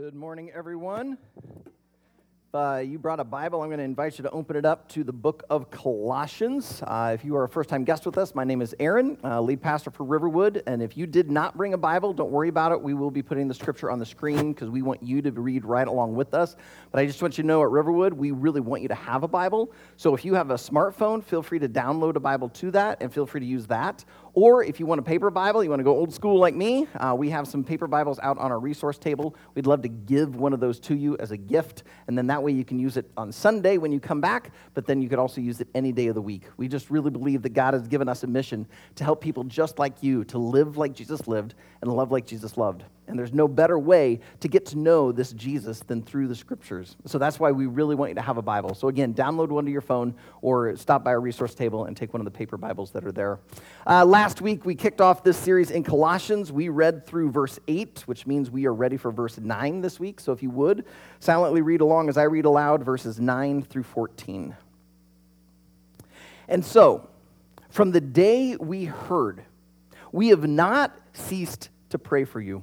Good morning, everyone. If uh, you brought a Bible, I'm going to invite you to open it up to the book of Colossians. Uh, if you are a first time guest with us, my name is Aaron, uh, lead pastor for Riverwood. And if you did not bring a Bible, don't worry about it. We will be putting the scripture on the screen because we want you to read right along with us. But I just want you to know at Riverwood, we really want you to have a Bible. So if you have a smartphone, feel free to download a Bible to that and feel free to use that. Or if you want a paper Bible, you want to go old school like me, uh, we have some paper Bibles out on our resource table. We'd love to give one of those to you as a gift, and then that way you can use it on Sunday when you come back, but then you could also use it any day of the week. We just really believe that God has given us a mission to help people just like you to live like Jesus lived and love like Jesus loved. And there's no better way to get to know this Jesus than through the scriptures. So that's why we really want you to have a Bible. So again, download one to your phone or stop by our resource table and take one of the paper Bibles that are there. Uh, last week, we kicked off this series in Colossians. We read through verse 8, which means we are ready for verse 9 this week. So if you would, silently read along as I read aloud verses 9 through 14. And so, from the day we heard, we have not ceased to pray for you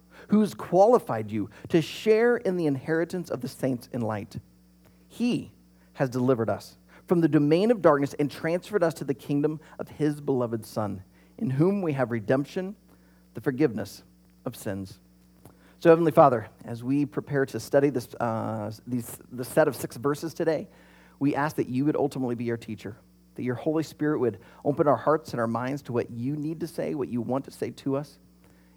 who's qualified you to share in the inheritance of the saints in light. He has delivered us from the domain of darkness and transferred us to the kingdom of his beloved Son, in whom we have redemption, the forgiveness of sins. So, Heavenly Father, as we prepare to study this, uh, these, the set of six verses today, we ask that you would ultimately be our teacher, that your Holy Spirit would open our hearts and our minds to what you need to say, what you want to say to us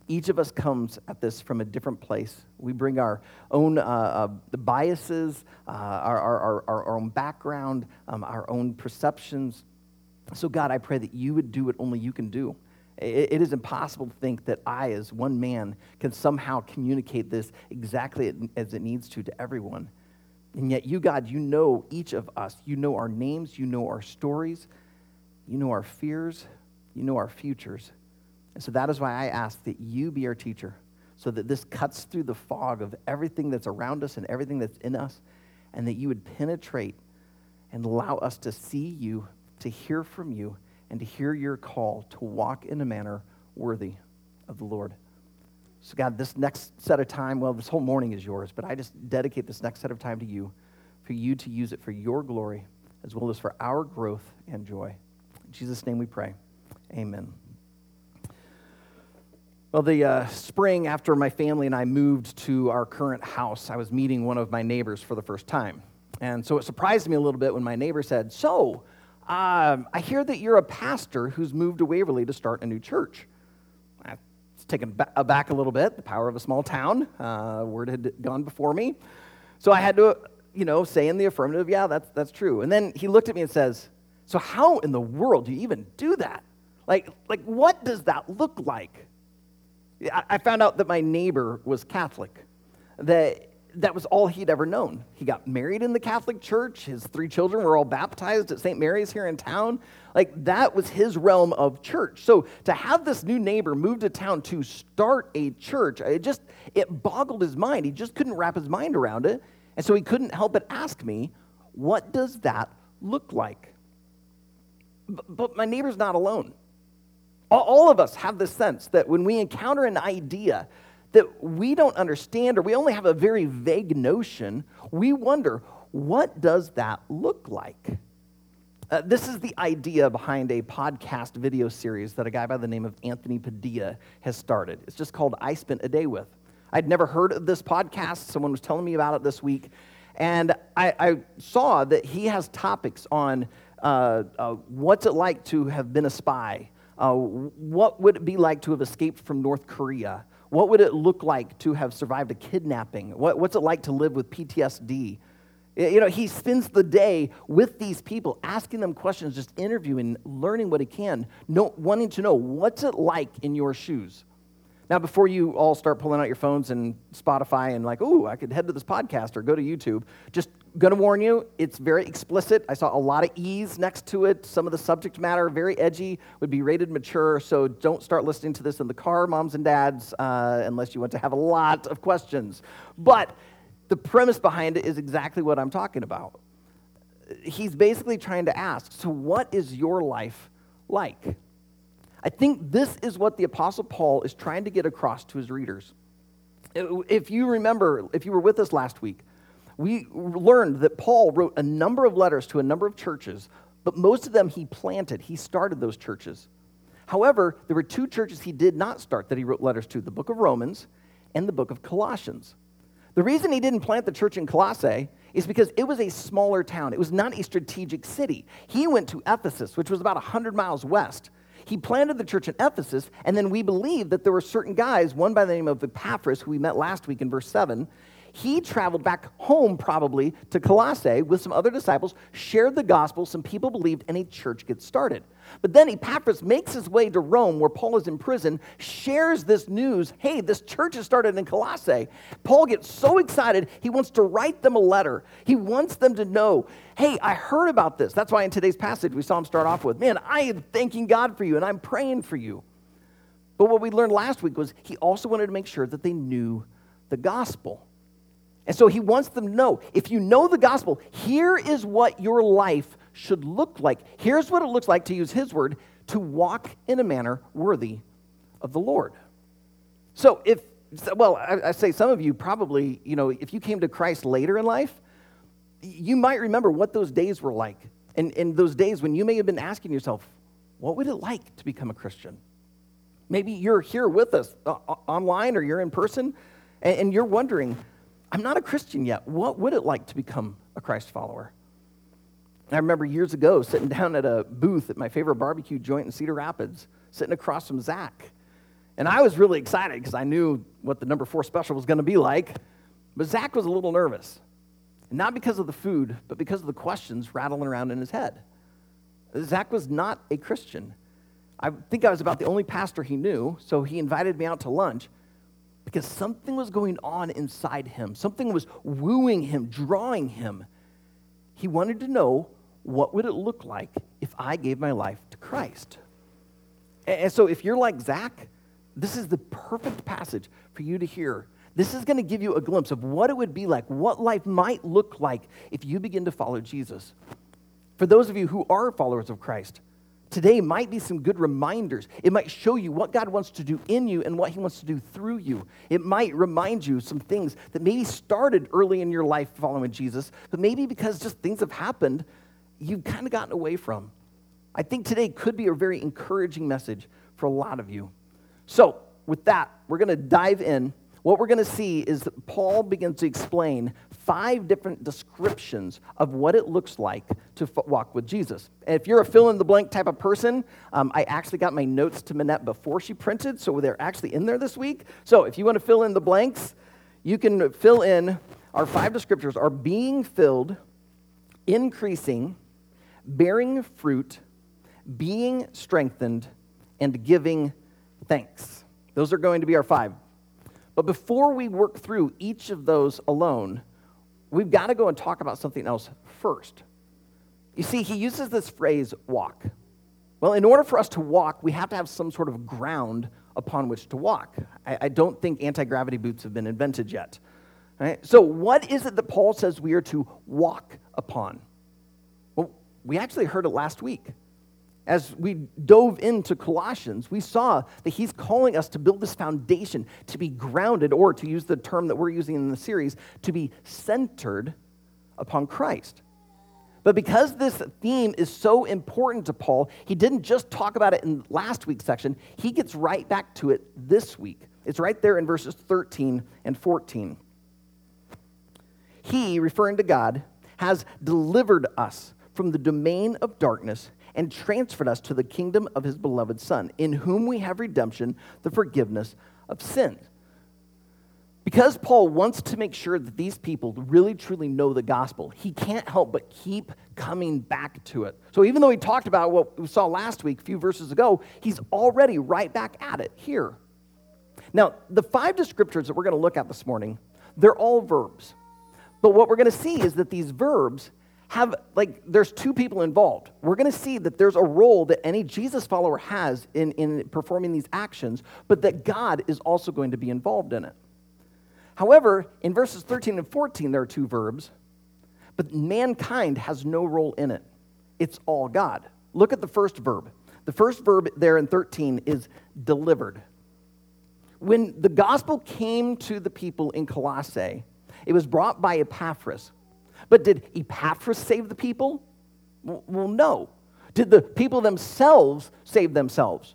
each of us comes at this from a different place. We bring our own uh, uh, biases, uh, our, our, our, our, own background, um, our own perceptions. So, God, I pray that you would do what only you can do. It, it is impossible to think that I, as one man, can somehow communicate this exactly as it needs to to everyone. And yet, you, God, you know each of us. You know our names, you know our stories, you know our fears, you know our futures. And so that is why I ask that you be our teacher, so that this cuts through the fog of everything that's around us and everything that's in us, and that you would penetrate and allow us to see you, to hear from you, and to hear your call to walk in a manner worthy of the Lord. So, God, this next set of time, well, this whole morning is yours, but I just dedicate this next set of time to you, for you to use it for your glory, as well as for our growth and joy. In Jesus' name we pray. Amen. Well, the uh, spring after my family and I moved to our current house, I was meeting one of my neighbors for the first time. And so it surprised me a little bit when my neighbor said, So, um, I hear that you're a pastor who's moved to Waverly to start a new church. I was taken aback a little bit, the power of a small town. Uh, word had gone before me. So I had to, you know, say in the affirmative, yeah, that's, that's true. And then he looked at me and says, So, how in the world do you even do that? Like, like what does that look like? I found out that my neighbor was Catholic, that that was all he'd ever known. He got married in the Catholic Church. His three children were all baptized at St. Mary's here in town. Like, that was his realm of church. So, to have this new neighbor move to town to start a church, it just, it boggled his mind. He just couldn't wrap his mind around it. And so, he couldn't help but ask me, what does that look like? But my neighbor's not alone. All of us have this sense that when we encounter an idea that we don't understand or we only have a very vague notion, we wonder, what does that look like? Uh, this is the idea behind a podcast video series that a guy by the name of Anthony Padilla has started. It's just called I Spent a Day With. I'd never heard of this podcast. Someone was telling me about it this week. And I, I saw that he has topics on uh, uh, what's it like to have been a spy, uh, what would it be like to have escaped from North Korea? What would it look like to have survived a kidnapping? What, what's it like to live with PTSD? You know, he spends the day with these people, asking them questions, just interviewing, learning what he can, know, wanting to know what's it like in your shoes. Now, before you all start pulling out your phones and Spotify and like, ooh, I could head to this podcast or go to YouTube, just gonna warn you, it's very explicit. I saw a lot of E's next to it. Some of the subject matter, very edgy, would be rated mature. So don't start listening to this in the car, moms and dads, uh, unless you want to have a lot of questions. But the premise behind it is exactly what I'm talking about. He's basically trying to ask so, what is your life like? I think this is what the Apostle Paul is trying to get across to his readers. If you remember, if you were with us last week, we learned that Paul wrote a number of letters to a number of churches, but most of them he planted. He started those churches. However, there were two churches he did not start that he wrote letters to the book of Romans and the book of Colossians. The reason he didn't plant the church in Colossae is because it was a smaller town. It was not a strategic city. He went to Ephesus, which was about 100 miles west. He planted the church in Ephesus, and then we believe that there were certain guys, one by the name of Epaphras, who we met last week in verse 7. He traveled back home, probably, to Colossae with some other disciples, shared the gospel, some people believed, and a church gets started. But then Epaphras makes his way to Rome, where Paul is in prison, shares this news hey, this church has started in Colossae. Paul gets so excited, he wants to write them a letter. He wants them to know hey, I heard about this. That's why in today's passage we saw him start off with, man, I am thanking God for you and I'm praying for you. But what we learned last week was he also wanted to make sure that they knew the gospel. And so he wants them to know if you know the gospel, here is what your life should look like. Here's what it looks like, to use his word, to walk in a manner worthy of the Lord. So if, well, I, I say some of you probably, you know, if you came to Christ later in life, you might remember what those days were like. And, and those days when you may have been asking yourself, what would it like to become a Christian? Maybe you're here with us uh, online or you're in person and, and you're wondering, I'm not a Christian yet. What would it like to become a Christ follower? I remember years ago sitting down at a booth at my favorite barbecue joint in Cedar Rapids, sitting across from Zach. And I was really excited because I knew what the number four special was going to be like. But Zach was a little nervous. Not because of the food, but because of the questions rattling around in his head. Zach was not a Christian. I think I was about the only pastor he knew, so he invited me out to lunch because something was going on inside him. Something was wooing him, drawing him. He wanted to know what would it look like if I gave my life to Christ? And so if you're like Zach, this is the perfect passage for you to hear. This is going to give you a glimpse of what it would be like, what life might look like if you begin to follow Jesus. For those of you who are followers of Christ, today might be some good reminders. It might show you what God wants to do in you and what He wants to do through you. It might remind you some things that maybe started early in your life following Jesus, but maybe because just things have happened, you've kind of gotten away from. I think today could be a very encouraging message for a lot of you. So, with that, we're going to dive in. What we're going to see is that Paul begins to explain five different descriptions of what it looks like to walk with Jesus. And if you're a fill in the blank type of person, um, I actually got my notes to Manette before she printed, so they're actually in there this week. So if you want to fill in the blanks, you can fill in our five descriptors are being filled, increasing, bearing fruit, being strengthened, and giving thanks. Those are going to be our five. But before we work through each of those alone, we've got to go and talk about something else first. You see, he uses this phrase, walk. Well, in order for us to walk, we have to have some sort of ground upon which to walk. I, I don't think anti gravity boots have been invented yet. Right? So, what is it that Paul says we are to walk upon? Well, we actually heard it last week. As we dove into Colossians, we saw that he's calling us to build this foundation, to be grounded, or to use the term that we're using in the series, to be centered upon Christ. But because this theme is so important to Paul, he didn't just talk about it in last week's section, he gets right back to it this week. It's right there in verses 13 and 14. He, referring to God, has delivered us from the domain of darkness and transferred us to the kingdom of his beloved Son, in whom we have redemption, the forgiveness of sins. Because Paul wants to make sure that these people really truly know the gospel, he can't help but keep coming back to it. So even though he talked about what we saw last week, a few verses ago, he's already right back at it here. Now, the five descriptors that we're going to look at this morning, they're all verbs. But what we're going to see is that these verbs have, like, there's two people involved. We're going to see that there's a role that any Jesus follower has in, in performing these actions, but that God is also going to be involved in it. However, in verses 13 and 14, there are two verbs, but mankind has no role in it. It's all God. Look at the first verb. The first verb there in 13 is delivered. When the gospel came to the people in Colossae, it was brought by Epaphras. But did Epaphras save the people? Well, no. Did the people themselves save themselves?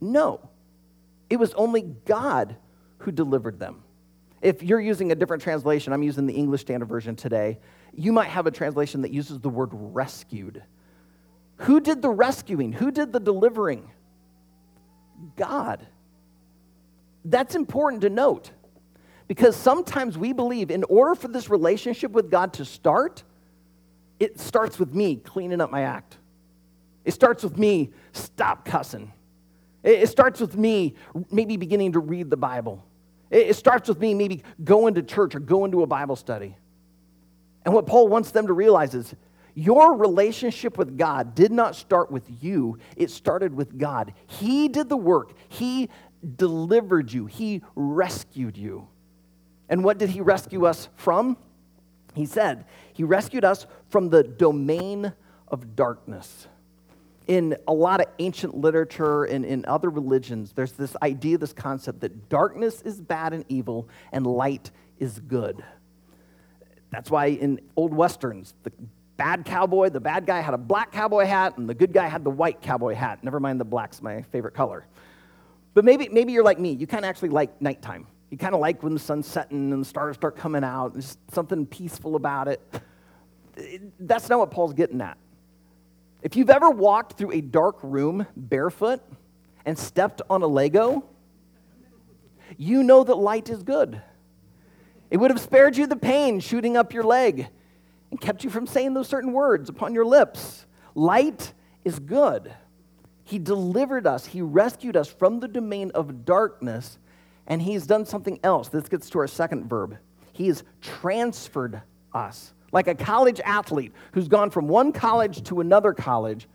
No. It was only God who delivered them. If you're using a different translation, I'm using the English Standard Version today, you might have a translation that uses the word rescued. Who did the rescuing? Who did the delivering? God. That's important to note because sometimes we believe in order for this relationship with God to start, it starts with me cleaning up my act. It starts with me stop cussing. It starts with me maybe beginning to read the Bible. It starts with me maybe going to church or going to a Bible study. And what Paul wants them to realize is your relationship with God did not start with you, it started with God. He did the work, He delivered you, He rescued you. And what did He rescue us from? He said, He rescued us from the domain of darkness. In a lot of ancient literature and in other religions, there's this idea, this concept that darkness is bad and evil and light is good. That's why in old westerns, the bad cowboy, the bad guy had a black cowboy hat, and the good guy had the white cowboy hat. Never mind the black's my favorite color. But maybe, maybe you're like me. You kind of actually like nighttime. You kind of like when the sun's setting and the stars start coming out. There's something peaceful about it. That's not what Paul's getting at. If you've ever walked through a dark room barefoot and stepped on a Lego, you know that light is good. It would have spared you the pain shooting up your leg and kept you from saying those certain words upon your lips. Light is good. He delivered us, He rescued us from the domain of darkness, and He's done something else. This gets to our second verb. He has transferred us. Like a college athlete who's gone from one college to another college,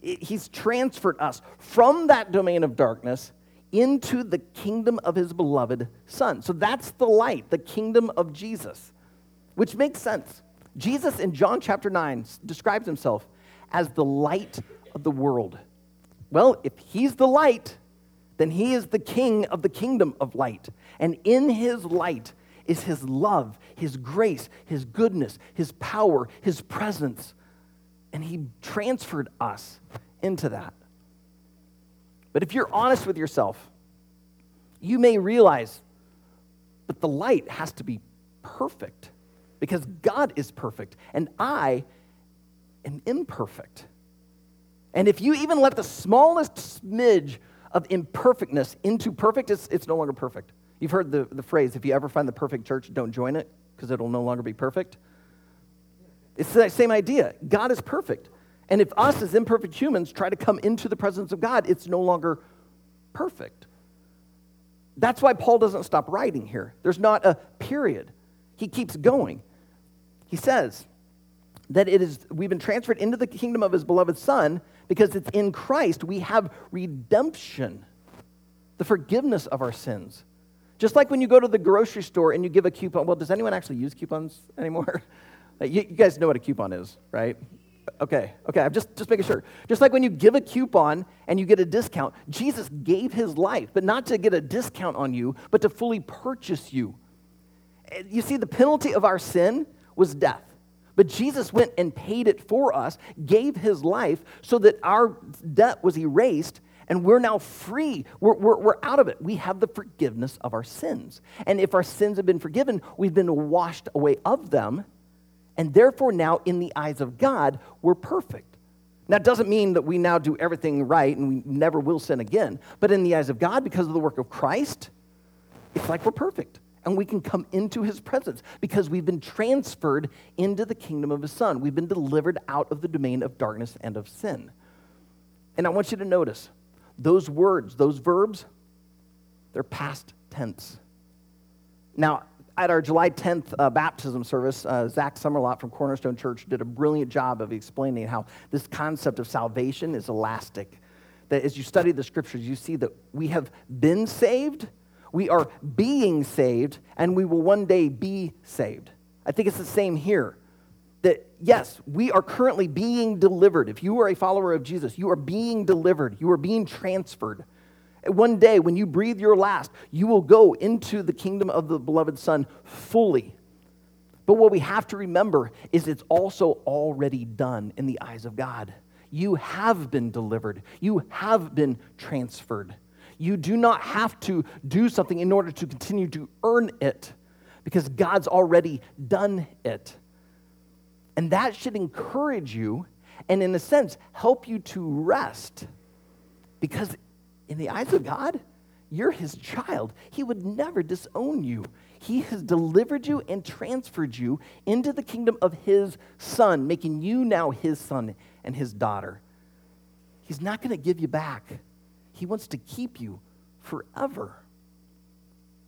He's transferred us from that domain of darkness into the kingdom of His beloved Son. So that's the light, the kingdom of Jesus, which makes sense. Jesus in John chapter 9 describes himself as the light of the world. Well, if he's the light, then he is the king of the kingdom of light. And in his light is his love, his grace, his goodness, his power, his presence. And he transferred us into that. But if you're honest with yourself, you may realize that the light has to be perfect because God is perfect and I am imperfect. And if you even let the smallest smidge of imperfectness into perfect, it's, it's no longer perfect. You've heard the, the phrase if you ever find the perfect church, don't join it because it'll no longer be perfect. It's that same idea. God is perfect. And if us as imperfect humans try to come into the presence of God, it's no longer perfect. That's why Paul doesn't stop writing here. There's not a period. He keeps going. He says that it is we've been transferred into the kingdom of his beloved son because it's in Christ we have redemption, the forgiveness of our sins. Just like when you go to the grocery store and you give a coupon. Well, does anyone actually use coupons anymore? you, you guys know what a coupon is, right? Okay, okay, I'm just, just making sure. Just like when you give a coupon and you get a discount, Jesus gave his life, but not to get a discount on you, but to fully purchase you. Eh, you see, the penalty of our sin was death. But Jesus went and paid it for us, gave his life so that our debt was erased, and we're now free. We're, we're, we're, out of it. We have the forgiveness of our sins. And if our sins have been forgiven, we've been washed away of them. And therefore, now, in the eyes of God, we're perfect. Now, it doesn't mean that we now do everything right and we never will sin again. But in the eyes of God, because of the work of Christ, it's like we're perfect and we can come into his presence because we've been transferred into the kingdom of his son. We've been delivered out of the domain of darkness and of sin. And I want you to notice those words, those verbs, they're past tense. Now, at our July 10th uh, baptism service, uh, Zach Summerlot from Cornerstone Church did a brilliant job of explaining how this concept of salvation is elastic. That as you study the scriptures, you see that we have been saved, we are being saved, and we will one day be saved. I think it's the same here. That yes, we are currently being delivered. If you are a follower of Jesus, you are being delivered, you are being transferred. One day, when you breathe your last, you will go into the kingdom of the beloved Son fully. But what we have to remember is it's also already done in the eyes of God. You have been delivered, you have been transferred. You do not have to do something in order to continue to earn it because God's already done it. And that should encourage you and, in a sense, help you to rest because in the eyes of God, you're his child. He would never disown you. He has delivered you and transferred you into the kingdom of his son, making you now his son and his daughter. He's not going to give you back. He wants to keep you forever.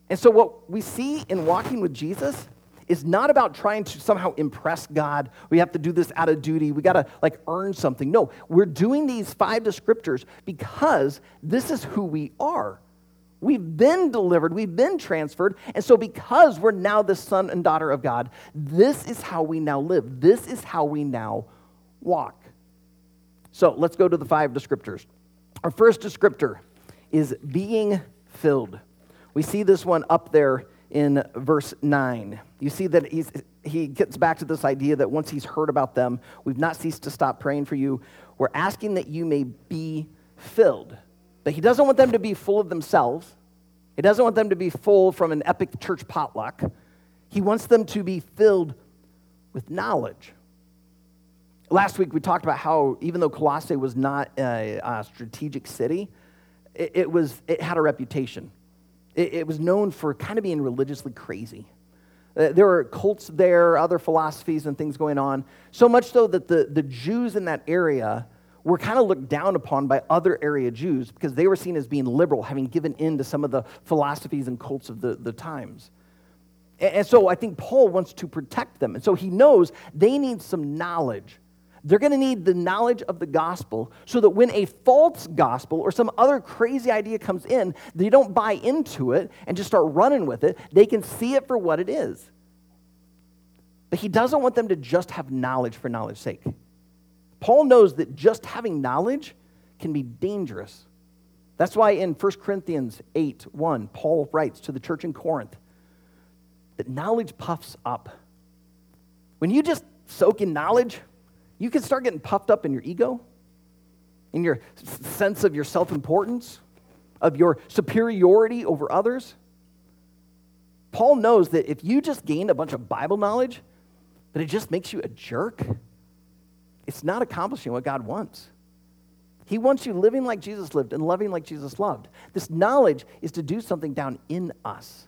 And so, what we see in walking with Jesus is not about trying to somehow impress God. We have to do this out of duty. We got to like earn something. No, we're doing these five descriptors because this is who we are. We've been delivered, we've been transferred. And so, because we're now the son and daughter of God, this is how we now live. This is how we now walk. So, let's go to the five descriptors. Our first descriptor is being filled. We see this one up there in verse 9. You see that he's, he gets back to this idea that once he's heard about them, we've not ceased to stop praying for you. We're asking that you may be filled. But he doesn't want them to be full of themselves, he doesn't want them to be full from an epic church potluck. He wants them to be filled with knowledge. Last week, we talked about how even though Colossae was not a, a strategic city, it, it, was, it had a reputation. It, it was known for kind of being religiously crazy. Uh, there were cults there, other philosophies and things going on. So much so that the, the Jews in that area were kind of looked down upon by other area Jews because they were seen as being liberal, having given in to some of the philosophies and cults of the, the times. And, and so I think Paul wants to protect them. And so he knows they need some knowledge they're going to need the knowledge of the gospel so that when a false gospel or some other crazy idea comes in, they don't buy into it and just start running with it. They can see it for what it is. But he doesn't want them to just have knowledge for knowledge's sake. Paul knows that just having knowledge can be dangerous. That's why in 1 Corinthians 8 1, Paul writes to the church in Corinth that knowledge puffs up. When you just soak in knowledge, you can start getting puffed up in your ego, in your sense of your self importance, of your superiority over others. Paul knows that if you just gained a bunch of Bible knowledge, that it just makes you a jerk, it's not accomplishing what God wants. He wants you living like Jesus lived and loving like Jesus loved. This knowledge is to do something down in us.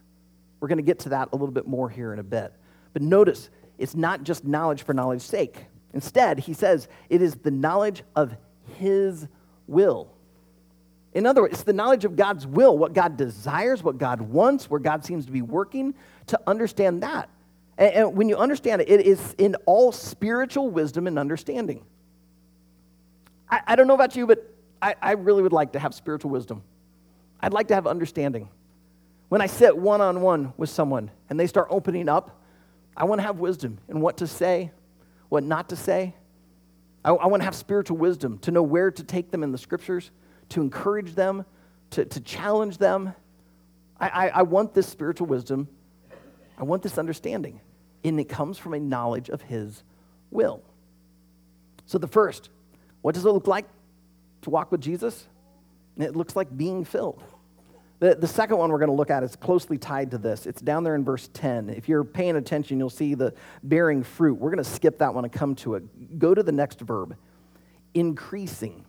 We're going to get to that a little bit more here in a bit. But notice, it's not just knowledge for knowledge's sake. Instead, he says it is the knowledge of his will. In other words, it's the knowledge of God's will, what God desires, what God wants, where God seems to be working, to understand that. And, and when you understand it, it is in all spiritual wisdom and understanding. I, I don't know about you, but I, I really would like to have spiritual wisdom. I'd like to have understanding. When I sit one on one with someone and they start opening up, I want to have wisdom in what to say, what not to say. I, I want to have spiritual wisdom to know where to take them in the scriptures, to encourage them, to, to challenge them. I, I, I want this spiritual wisdom. I want this understanding. And it comes from a knowledge of His will. So, the first, what does it look like to walk with Jesus? It looks like being filled. The, the second one we're going to look at is closely tied to this. It's down there in verse 10. If you're paying attention, you'll see the bearing fruit. We're going to skip that one and come to it. Go to the next verb increasing.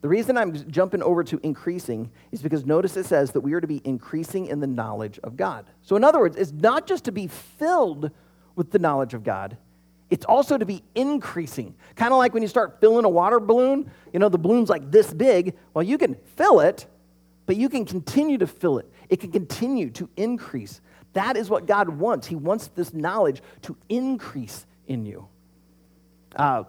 The reason I'm jumping over to increasing is because notice it says that we are to be increasing in the knowledge of God. So, in other words, it's not just to be filled with the knowledge of God, it's also to be increasing. Kind of like when you start filling a water balloon, you know, the balloon's like this big. Well, you can fill it, but you can continue to fill it. It can continue to increase. That is what God wants. He wants this knowledge to increase in you. Uh,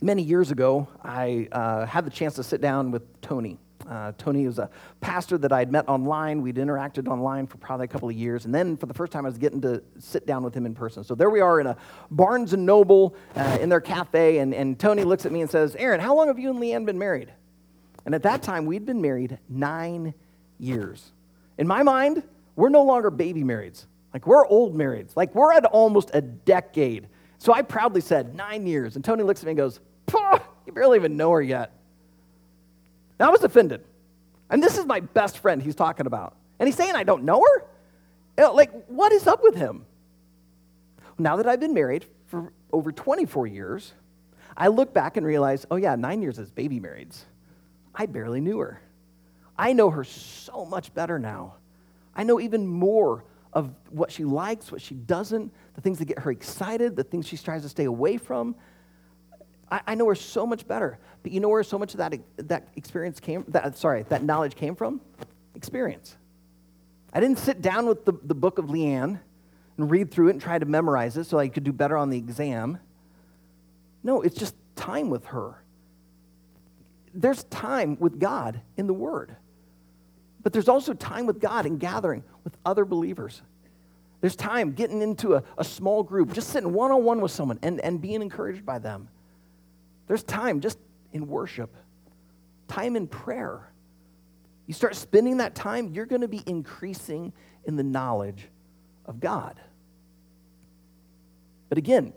many years ago, I uh, had the chance to sit down with Tony. Uh, Tony was a pastor that I had met online. We'd interacted online for probably a couple of years. And then for the first time, I was getting to sit down with him in person. So there we are in a Barnes and Noble uh, in their cafe. And, and Tony looks at me and says, Aaron, how long have you and Leanne been married? And at that time, we'd been married nine years. In my mind, we're no longer baby marrieds. Like, we're old marrieds. Like, we're at almost a decade. So I proudly said, nine years. And Tony looks at me and goes, You barely even know her yet. Now I was offended. And this is my best friend he's talking about. And he's saying, I don't know her? Like, what is up with him? Now that I've been married for over 24 years, I look back and realize, oh, yeah, nine years as baby marrieds. I barely knew her. I know her so much better now. I know even more of what she likes, what she doesn't, the things that get her excited, the things she tries to stay away from. I, I know her so much better. But you know where so much of that, that experience came, that, sorry, that knowledge came from? Experience. I didn't sit down with the, the book of Leanne and read through it and try to memorize it so I could do better on the exam. No, it's just time with her. There's time with God in the Word. But there's also time with God and gathering with other believers. There's time getting into a, a small group, just sitting one on one with someone and, and being encouraged by them. There's time just in worship, time in prayer. You start spending that time, you're going to be increasing in the knowledge of God. But again,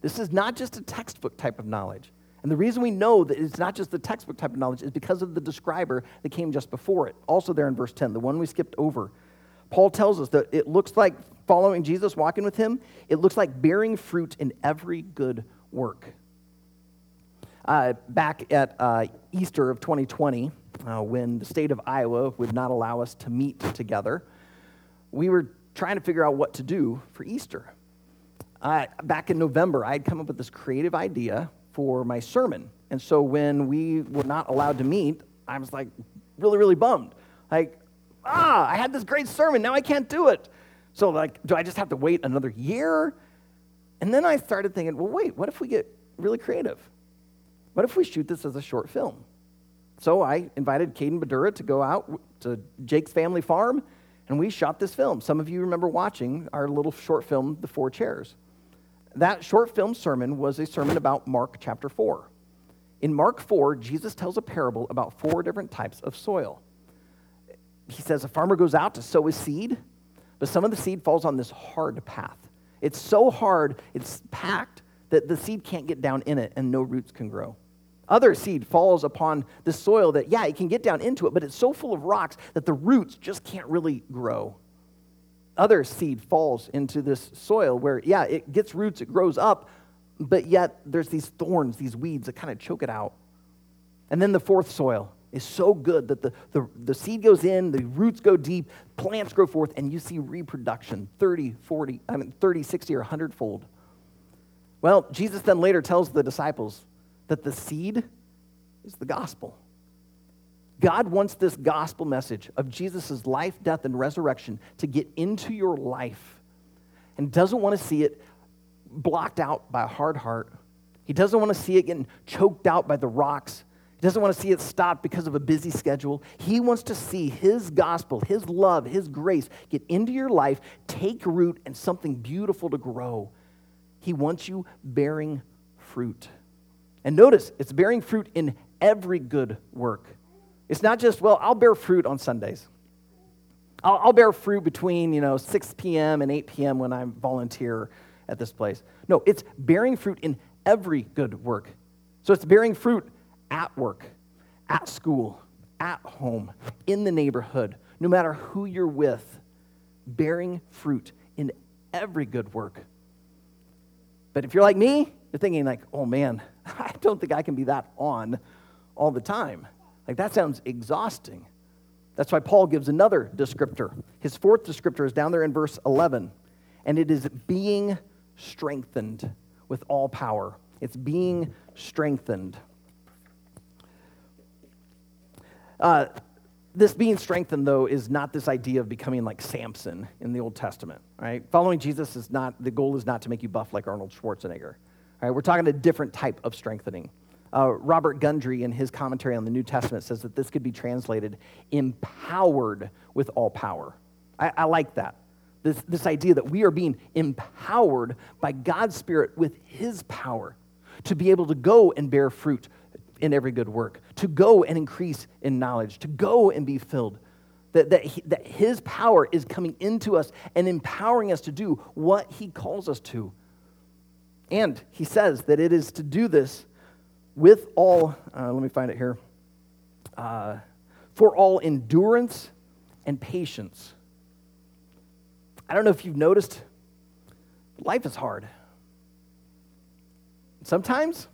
this is not just a textbook type of knowledge. And the reason we know that it's not just the textbook type of knowledge is because of the describer that came just before it. Also, there in verse 10, the one we skipped over. Paul tells us that it looks like following Jesus, walking with him, it looks like bearing fruit in every good work. Uh, back at uh, Easter of 2020, uh, when the state of Iowa would not allow us to meet together, we were trying to figure out what to do for Easter. back in November, I had come up with this creative idea for my sermon. And so when we were not allowed to meet, I was like really, really bummed. Like, ah, I had this great sermon, now I can't do it. So, like, do I just have to wait another year? And then I started thinking, well, wait, what if we get really creative? What if we shoot this as a short film? So I invited Caden Badura to go out to Jake's family farm, and we shot this film. Some of you remember watching our little short film, The Four Chairs that short film sermon was a sermon about Mark chapter 4. In Mark 4, Jesus tells a parable about four different types of soil. He says a farmer goes out to sow his seed, but some of the seed falls on this hard path. It's so hard, it's packed, that the seed can't get down in it and no roots can grow. Other seed falls upon the soil that, yeah, it can get down into it, but it's so full of rocks that the roots just can't really grow other seed falls into this soil where, yeah, it gets roots, it grows up, but yet there's these thorns, these weeds that kind of choke it out. And then the fourth soil is so good that the, the, the seed goes in, the roots go deep, plants grow forth, and you see reproduction 30, 40, I mean 30, 60, or 100 fold. Well, Jesus then later tells the disciples that the seed is the gospel. God wants this gospel message of Jesus' life, death, and resurrection to get into your life and doesn't want to see it blocked out by a hard heart. He doesn't want to see it getting choked out by the rocks. He doesn't want to see it stopped because of a busy schedule. He wants to see His gospel, His love, His grace get into your life, take root, and something beautiful to grow. He wants you bearing fruit. And notice, it's bearing fruit in every good work. It's not just, well, I'll bear fruit on Sundays. I'll, I'll bear fruit between, you know, 6 p.m. and 8 p.m. when I volunteer at this place. No, it's bearing fruit in every good work. So it's bearing fruit at work, at school, at home, in the neighborhood, no matter who you're with, bearing fruit in every good work. But if you're like me, you're thinking like, oh man, I don't think I can be that on all the time. Like, that sounds exhausting. That's why Paul gives another descriptor. His fourth descriptor is down there in verse 11, and it is being strengthened with all power. It's being strengthened. Uh, this being strengthened, though, is not this idea of becoming like Samson in the Old Testament, right? Following Jesus is not, the goal is not to make you buff like Arnold Schwarzenegger, right? We're talking a different type of strengthening. Uh, Robert Gundry, in his commentary on the New Testament, says that this could be translated empowered with all power. I, I like that. This, this idea that we are being empowered by God's Spirit with His power to be able to go and bear fruit in every good work, to go and increase in knowledge, to go and be filled. That, that, he, that His power is coming into us and empowering us to do what He calls us to. And He says that it is to do this with all, uh, let me find it here, uh, for all endurance and patience. I don't know if you've noticed, life is hard. Sometimes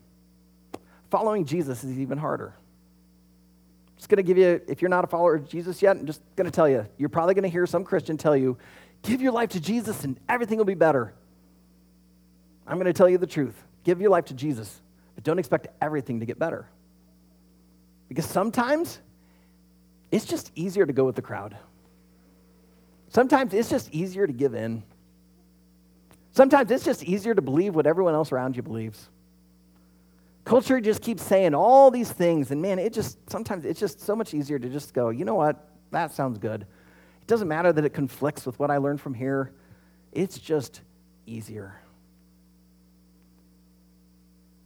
following Jesus is even harder. Just going to give you, if you're not a follower of Jesus yet, I'm just going to tell you, you're probably going to hear some Christian tell you, give your life to Jesus and everything will be better. I'm going to tell you the truth. Give your life to Jesus, but don't expect everything to get better. Because sometimes it's just easier to go with the crowd. Sometimes it's just easier to give in. Sometimes it's just easier to believe what everyone else around you believes. Culture just keeps saying all these things, and man, it just sometimes it's just so much easier to just go, you know what, that sounds good. It doesn't matter that it conflicts with what I learned from here, it's just easier.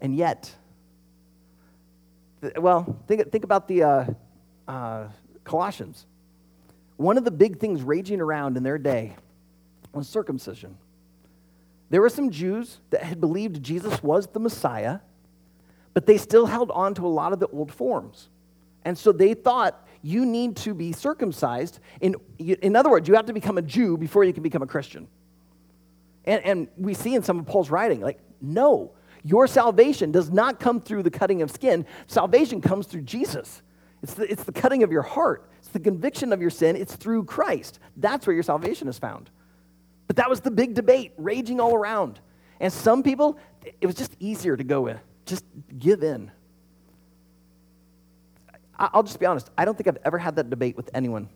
And yet, well, think, think about the uh, uh, Colossians. One of the big things raging around in their day was circumcision. There were some Jews that had believed Jesus was the Messiah but they still held on to a lot of the old forms. And so they thought you need to be circumcised. In, in other words, you have to become a Jew before you can become a Christian. And, and we see in some of Paul's writing, like, no, your salvation does not come through the cutting of skin. Salvation comes through Jesus. It's the, it's the cutting of your heart, it's the conviction of your sin. It's through Christ. That's where your salvation is found. But that was the big debate raging all around. And some people, it was just easier to go with just give in. I'll just be honest, I don't think I've ever had that debate with anyone.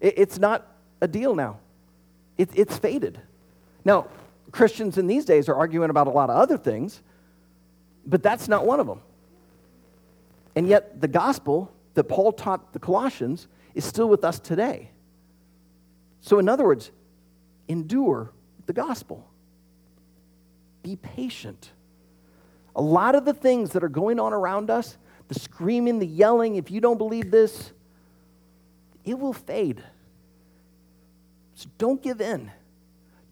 It's not a deal now, it's faded. Now, Christians in these days are arguing about a lot of other things, but that's not one of them. And yet, the gospel that Paul taught the Colossians is still with us today. So, in other words, endure the gospel. Be patient. A lot of the things that are going on around us, the screaming, the yelling, if you don't believe this, it will fade. So don't give in.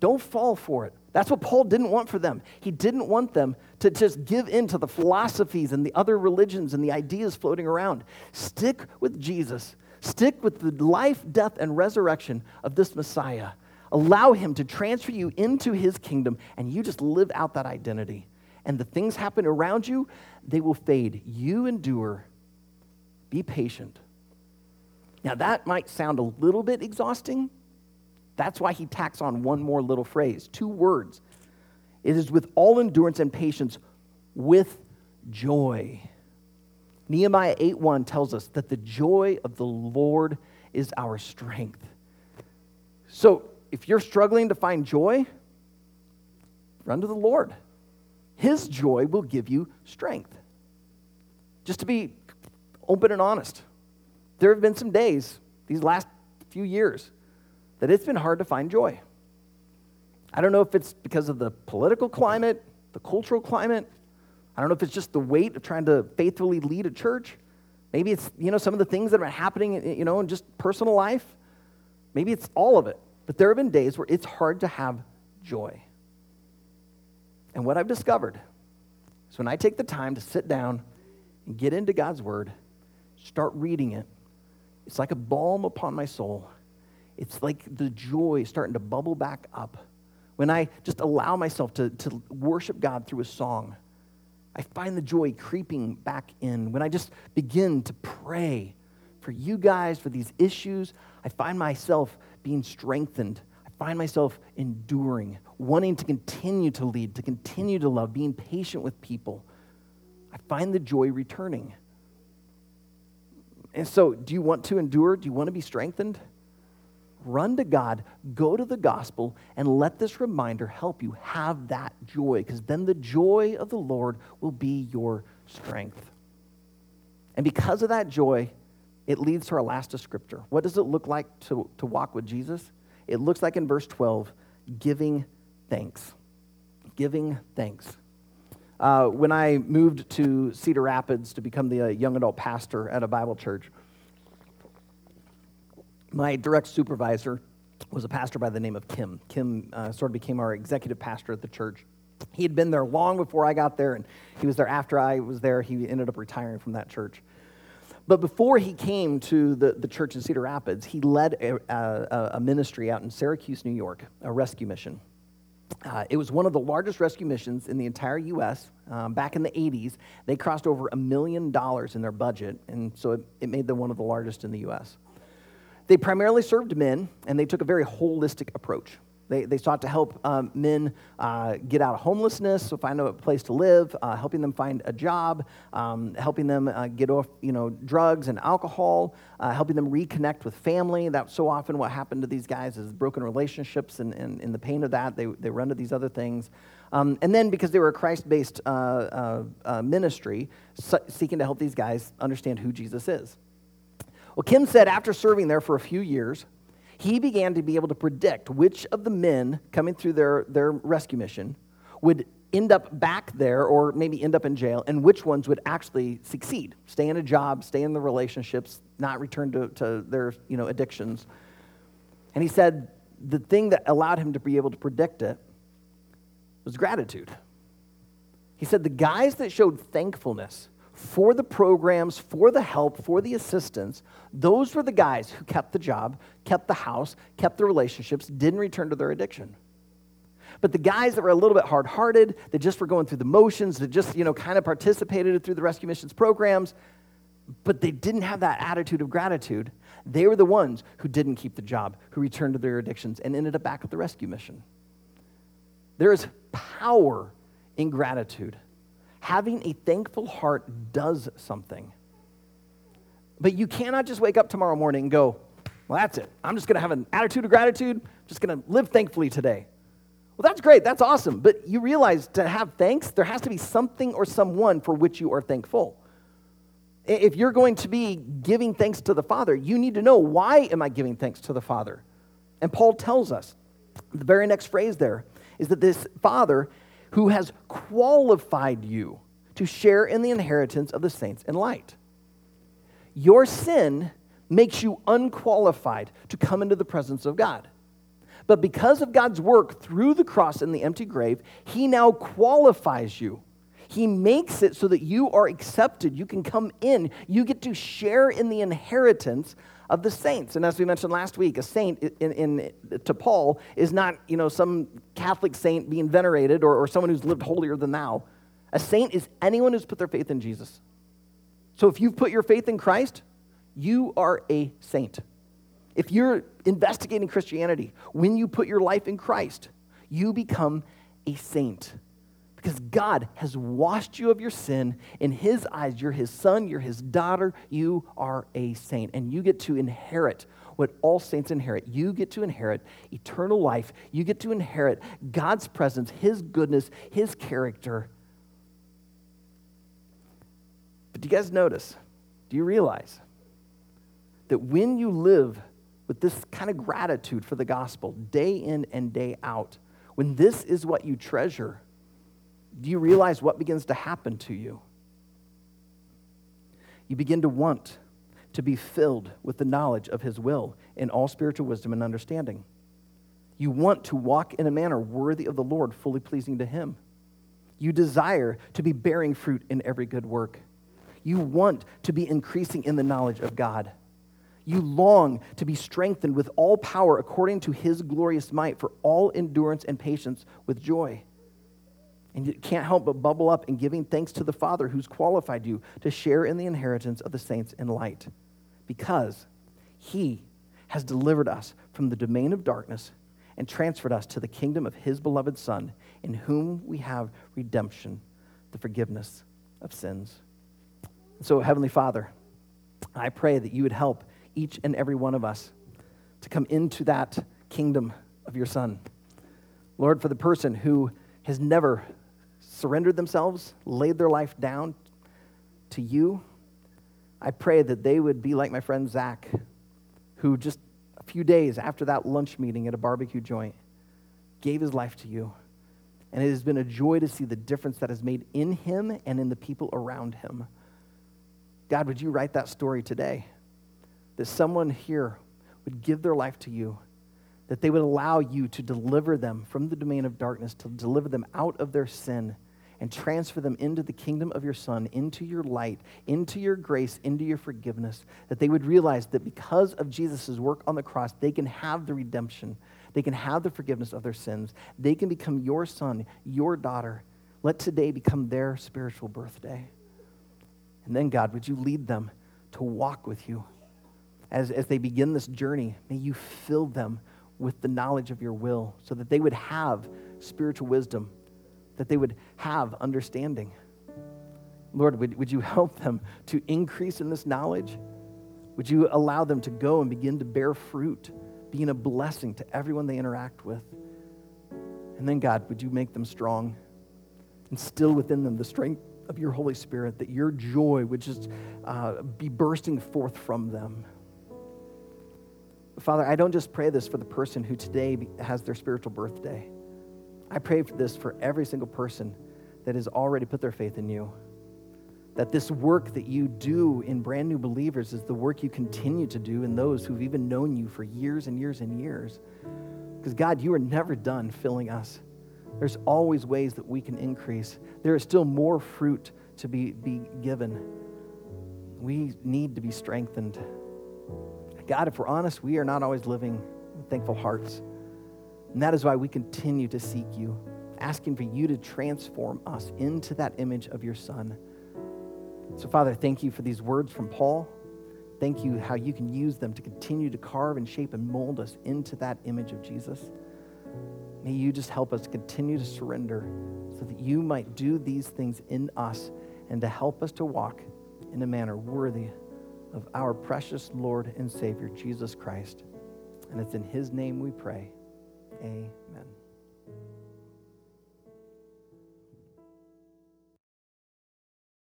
Don't fall for it. That's what Paul didn't want for them. He didn't want them to just give in to the philosophies and the other religions and the ideas floating around. Stick with Jesus. Stick with the life, death, and resurrection of this Messiah. Allow Him to transfer you into His kingdom, and you just live out that identity. And the things happen around you, they will fade. You endure. Be patient. Now, that might sound a little bit exhausting. That's why he tacks on one more little phrase, two words. It is with all endurance and patience, with joy. Nehemiah 8:1 tells us that the joy of the Lord is our strength. So, if you're struggling to find joy, run to the Lord. His joy will give you strength. Just to be open and honest, there have been some days, these last few years, that it's been hard to find joy. I don't know if it's because of the political climate, the cultural climate. I don't know if it's just the weight of trying to faithfully lead a church. Maybe it's, you know, some of the things that are happening, you know, in just personal life. Maybe it's all of it. But there have been days where it's hard to have joy. And what I've discovered is when I take the time to sit down and get into God's Word, start reading it, it's like a balm upon my soul. It's like the joy starting to bubble back up. When I just allow myself to, to worship God through a song, I find the joy creeping back in. When I just begin to pray for you guys, for these issues, I find myself being strengthened. I find myself enduring, wanting to continue to lead, to continue to love, being patient with people. I find the joy returning. And so, do you want to endure? Do you want to be strengthened? Run to God, go to the gospel, and let this reminder help you have that joy, because then the joy of the Lord will be your strength. And because of that joy, it leads to our last descriptor. What does it look like to, to walk with Jesus? It looks like in verse 12, giving thanks. Giving thanks. Uh, when I moved to Cedar Rapids to become the uh, young adult pastor at a Bible church, my direct supervisor was a pastor by the name of Kim. Kim uh, sort of became our executive pastor at the church. He had been there long before I got there, and he was there after I was there. He ended up retiring from that church. But before he came to the, the church in Cedar Rapids, he led a, a, a ministry out in Syracuse, New York, a rescue mission. Uh, it was one of the largest rescue missions in the entire U.S. Um, back in the 80s, they crossed over a million dollars in their budget, and so it, it made them one of the largest in the U.S. They primarily served men, and they took a very holistic approach. They, they sought to help um, men uh, get out of homelessness, so find a place to live, uh, helping them find a job, um, helping them uh, get off you know, drugs and alcohol, uh, helping them reconnect with family. That's so often what happened to these guys is broken relationships, and, and, and the pain of that, they, they run to these other things. Um, and then because they were a Christ based uh, uh, ministry, seeking to help these guys understand who Jesus is. Well, Kim said after serving there for a few years, he began to be able to predict which of the men coming through their, their rescue mission would end up back there or maybe end up in jail, and which ones would actually succeed, stay in a job, stay in the relationships, not return to, to their you know, addictions. And he said the thing that allowed him to be able to predict it was gratitude. He said the guys that showed thankfulness for the programs, for the help, for the assistance, those were the guys who kept the job, kept the house, kept the relationships, didn't return to their addiction. But the guys that were a little bit hard hearted, that just were going through the motions, that just, you know, kind of participated through the rescue missions programs, but they didn't have that attitude of gratitude, they were the ones who didn't keep the job, who returned to their addictions and ended up back at the rescue mission. There is power in gratitude having a thankful heart does something. But you cannot just wake up tomorrow morning and go, well, that's it. I'm just going to have an attitude of gratitude. I'm just going to live thankfully today. Well, that's great. That's awesome. But you realize to have thanks, there has to be something or someone for which you are thankful. If you're going to be giving thanks to the Father, you need to know why am I giving thanks to the Father? And Paul tells us, the very next phrase there is that this Father who has qualified you to share in the inheritance of the saints in light. Your sin makes you unqualified to come into the presence of God. But because of God's work through the cross and the empty grave, He now qualifies you. He makes it so that you are accepted. You can come in. You get to share in the inheritance of the saints. And as we mentioned last week, a saint in, in, to Paul is not you know, some Catholic saint being venerated or, or someone who's lived holier than thou. A saint is anyone who's put their faith in Jesus. So if you've put your faith in Christ, you are a saint. If you're investigating Christianity, when you put your life in Christ, you become a saint because God has washed you of your sin. In His eyes, you're His son, you're His daughter, you are a saint, and you get to inherit what all saints inherit. You get to inherit eternal life, you get to inherit God's presence, His goodness, His character. But do you guys notice? Do you realize that when you live with this kind of gratitude for the gospel day in and day out, when this is what you treasure, do you realize what begins to happen to you? You begin to want to be filled with the knowledge of His will in all spiritual wisdom and understanding. You want to walk in a manner worthy of the Lord, fully pleasing to Him. You desire to be bearing fruit in every good work. You want to be increasing in the knowledge of God. You long to be strengthened with all power according to His glorious might for all endurance and patience with joy. And you can't help but bubble up in giving thanks to the Father who's qualified you to share in the inheritance of the saints in light, because he has delivered us from the domain of darkness and transferred us to the kingdom of his beloved Son, in whom we have redemption, the forgiveness of sins. So, Heavenly Father, I pray that you would help each and every one of us to come into that kingdom of your Son. Lord, for the person who has never surrendered themselves, laid their life down to you, I pray that they would be like my friend Zach, who just a few days after that lunch meeting at a barbecue joint gave his life to you. And it has been a joy to see the difference that has made in him and in the people around him. God, would you write that story today? That someone here would give their life to you, that they would allow you to deliver them from the domain of darkness, to deliver them out of their sin, and transfer them into the kingdom of your Son, into your light, into your grace, into your forgiveness. That they would realize that because of Jesus' work on the cross, they can have the redemption, they can have the forgiveness of their sins, they can become your son, your daughter. Let today become their spiritual birthday. And then, God, would you lead them to walk with you? As, as they begin this journey, may you fill them with the knowledge of your will so that they would have spiritual wisdom, that they would have understanding. Lord, would, would you help them to increase in this knowledge? Would you allow them to go and begin to bear fruit, being a blessing to everyone they interact with? And then, God, would you make them strong, instill within them the strength of your Holy Spirit, that your joy would just uh, be bursting forth from them. Father, I don't just pray this for the person who today has their spiritual birthday. I pray for this for every single person that has already put their faith in you. That this work that you do in brand new believers is the work you continue to do in those who've even known you for years and years and years. Because, God, you are never done filling us. There's always ways that we can increase. There is still more fruit to be, be given. We need to be strengthened. God, if we're honest, we are not always living thankful hearts. And that is why we continue to seek you, asking for you to transform us into that image of your Son. So, Father, thank you for these words from Paul. Thank you how you can use them to continue to carve and shape and mold us into that image of Jesus. May you just help us continue to surrender so that you might do these things in us and to help us to walk in a manner worthy of our precious Lord and Savior, Jesus Christ. And it's in his name we pray. Amen.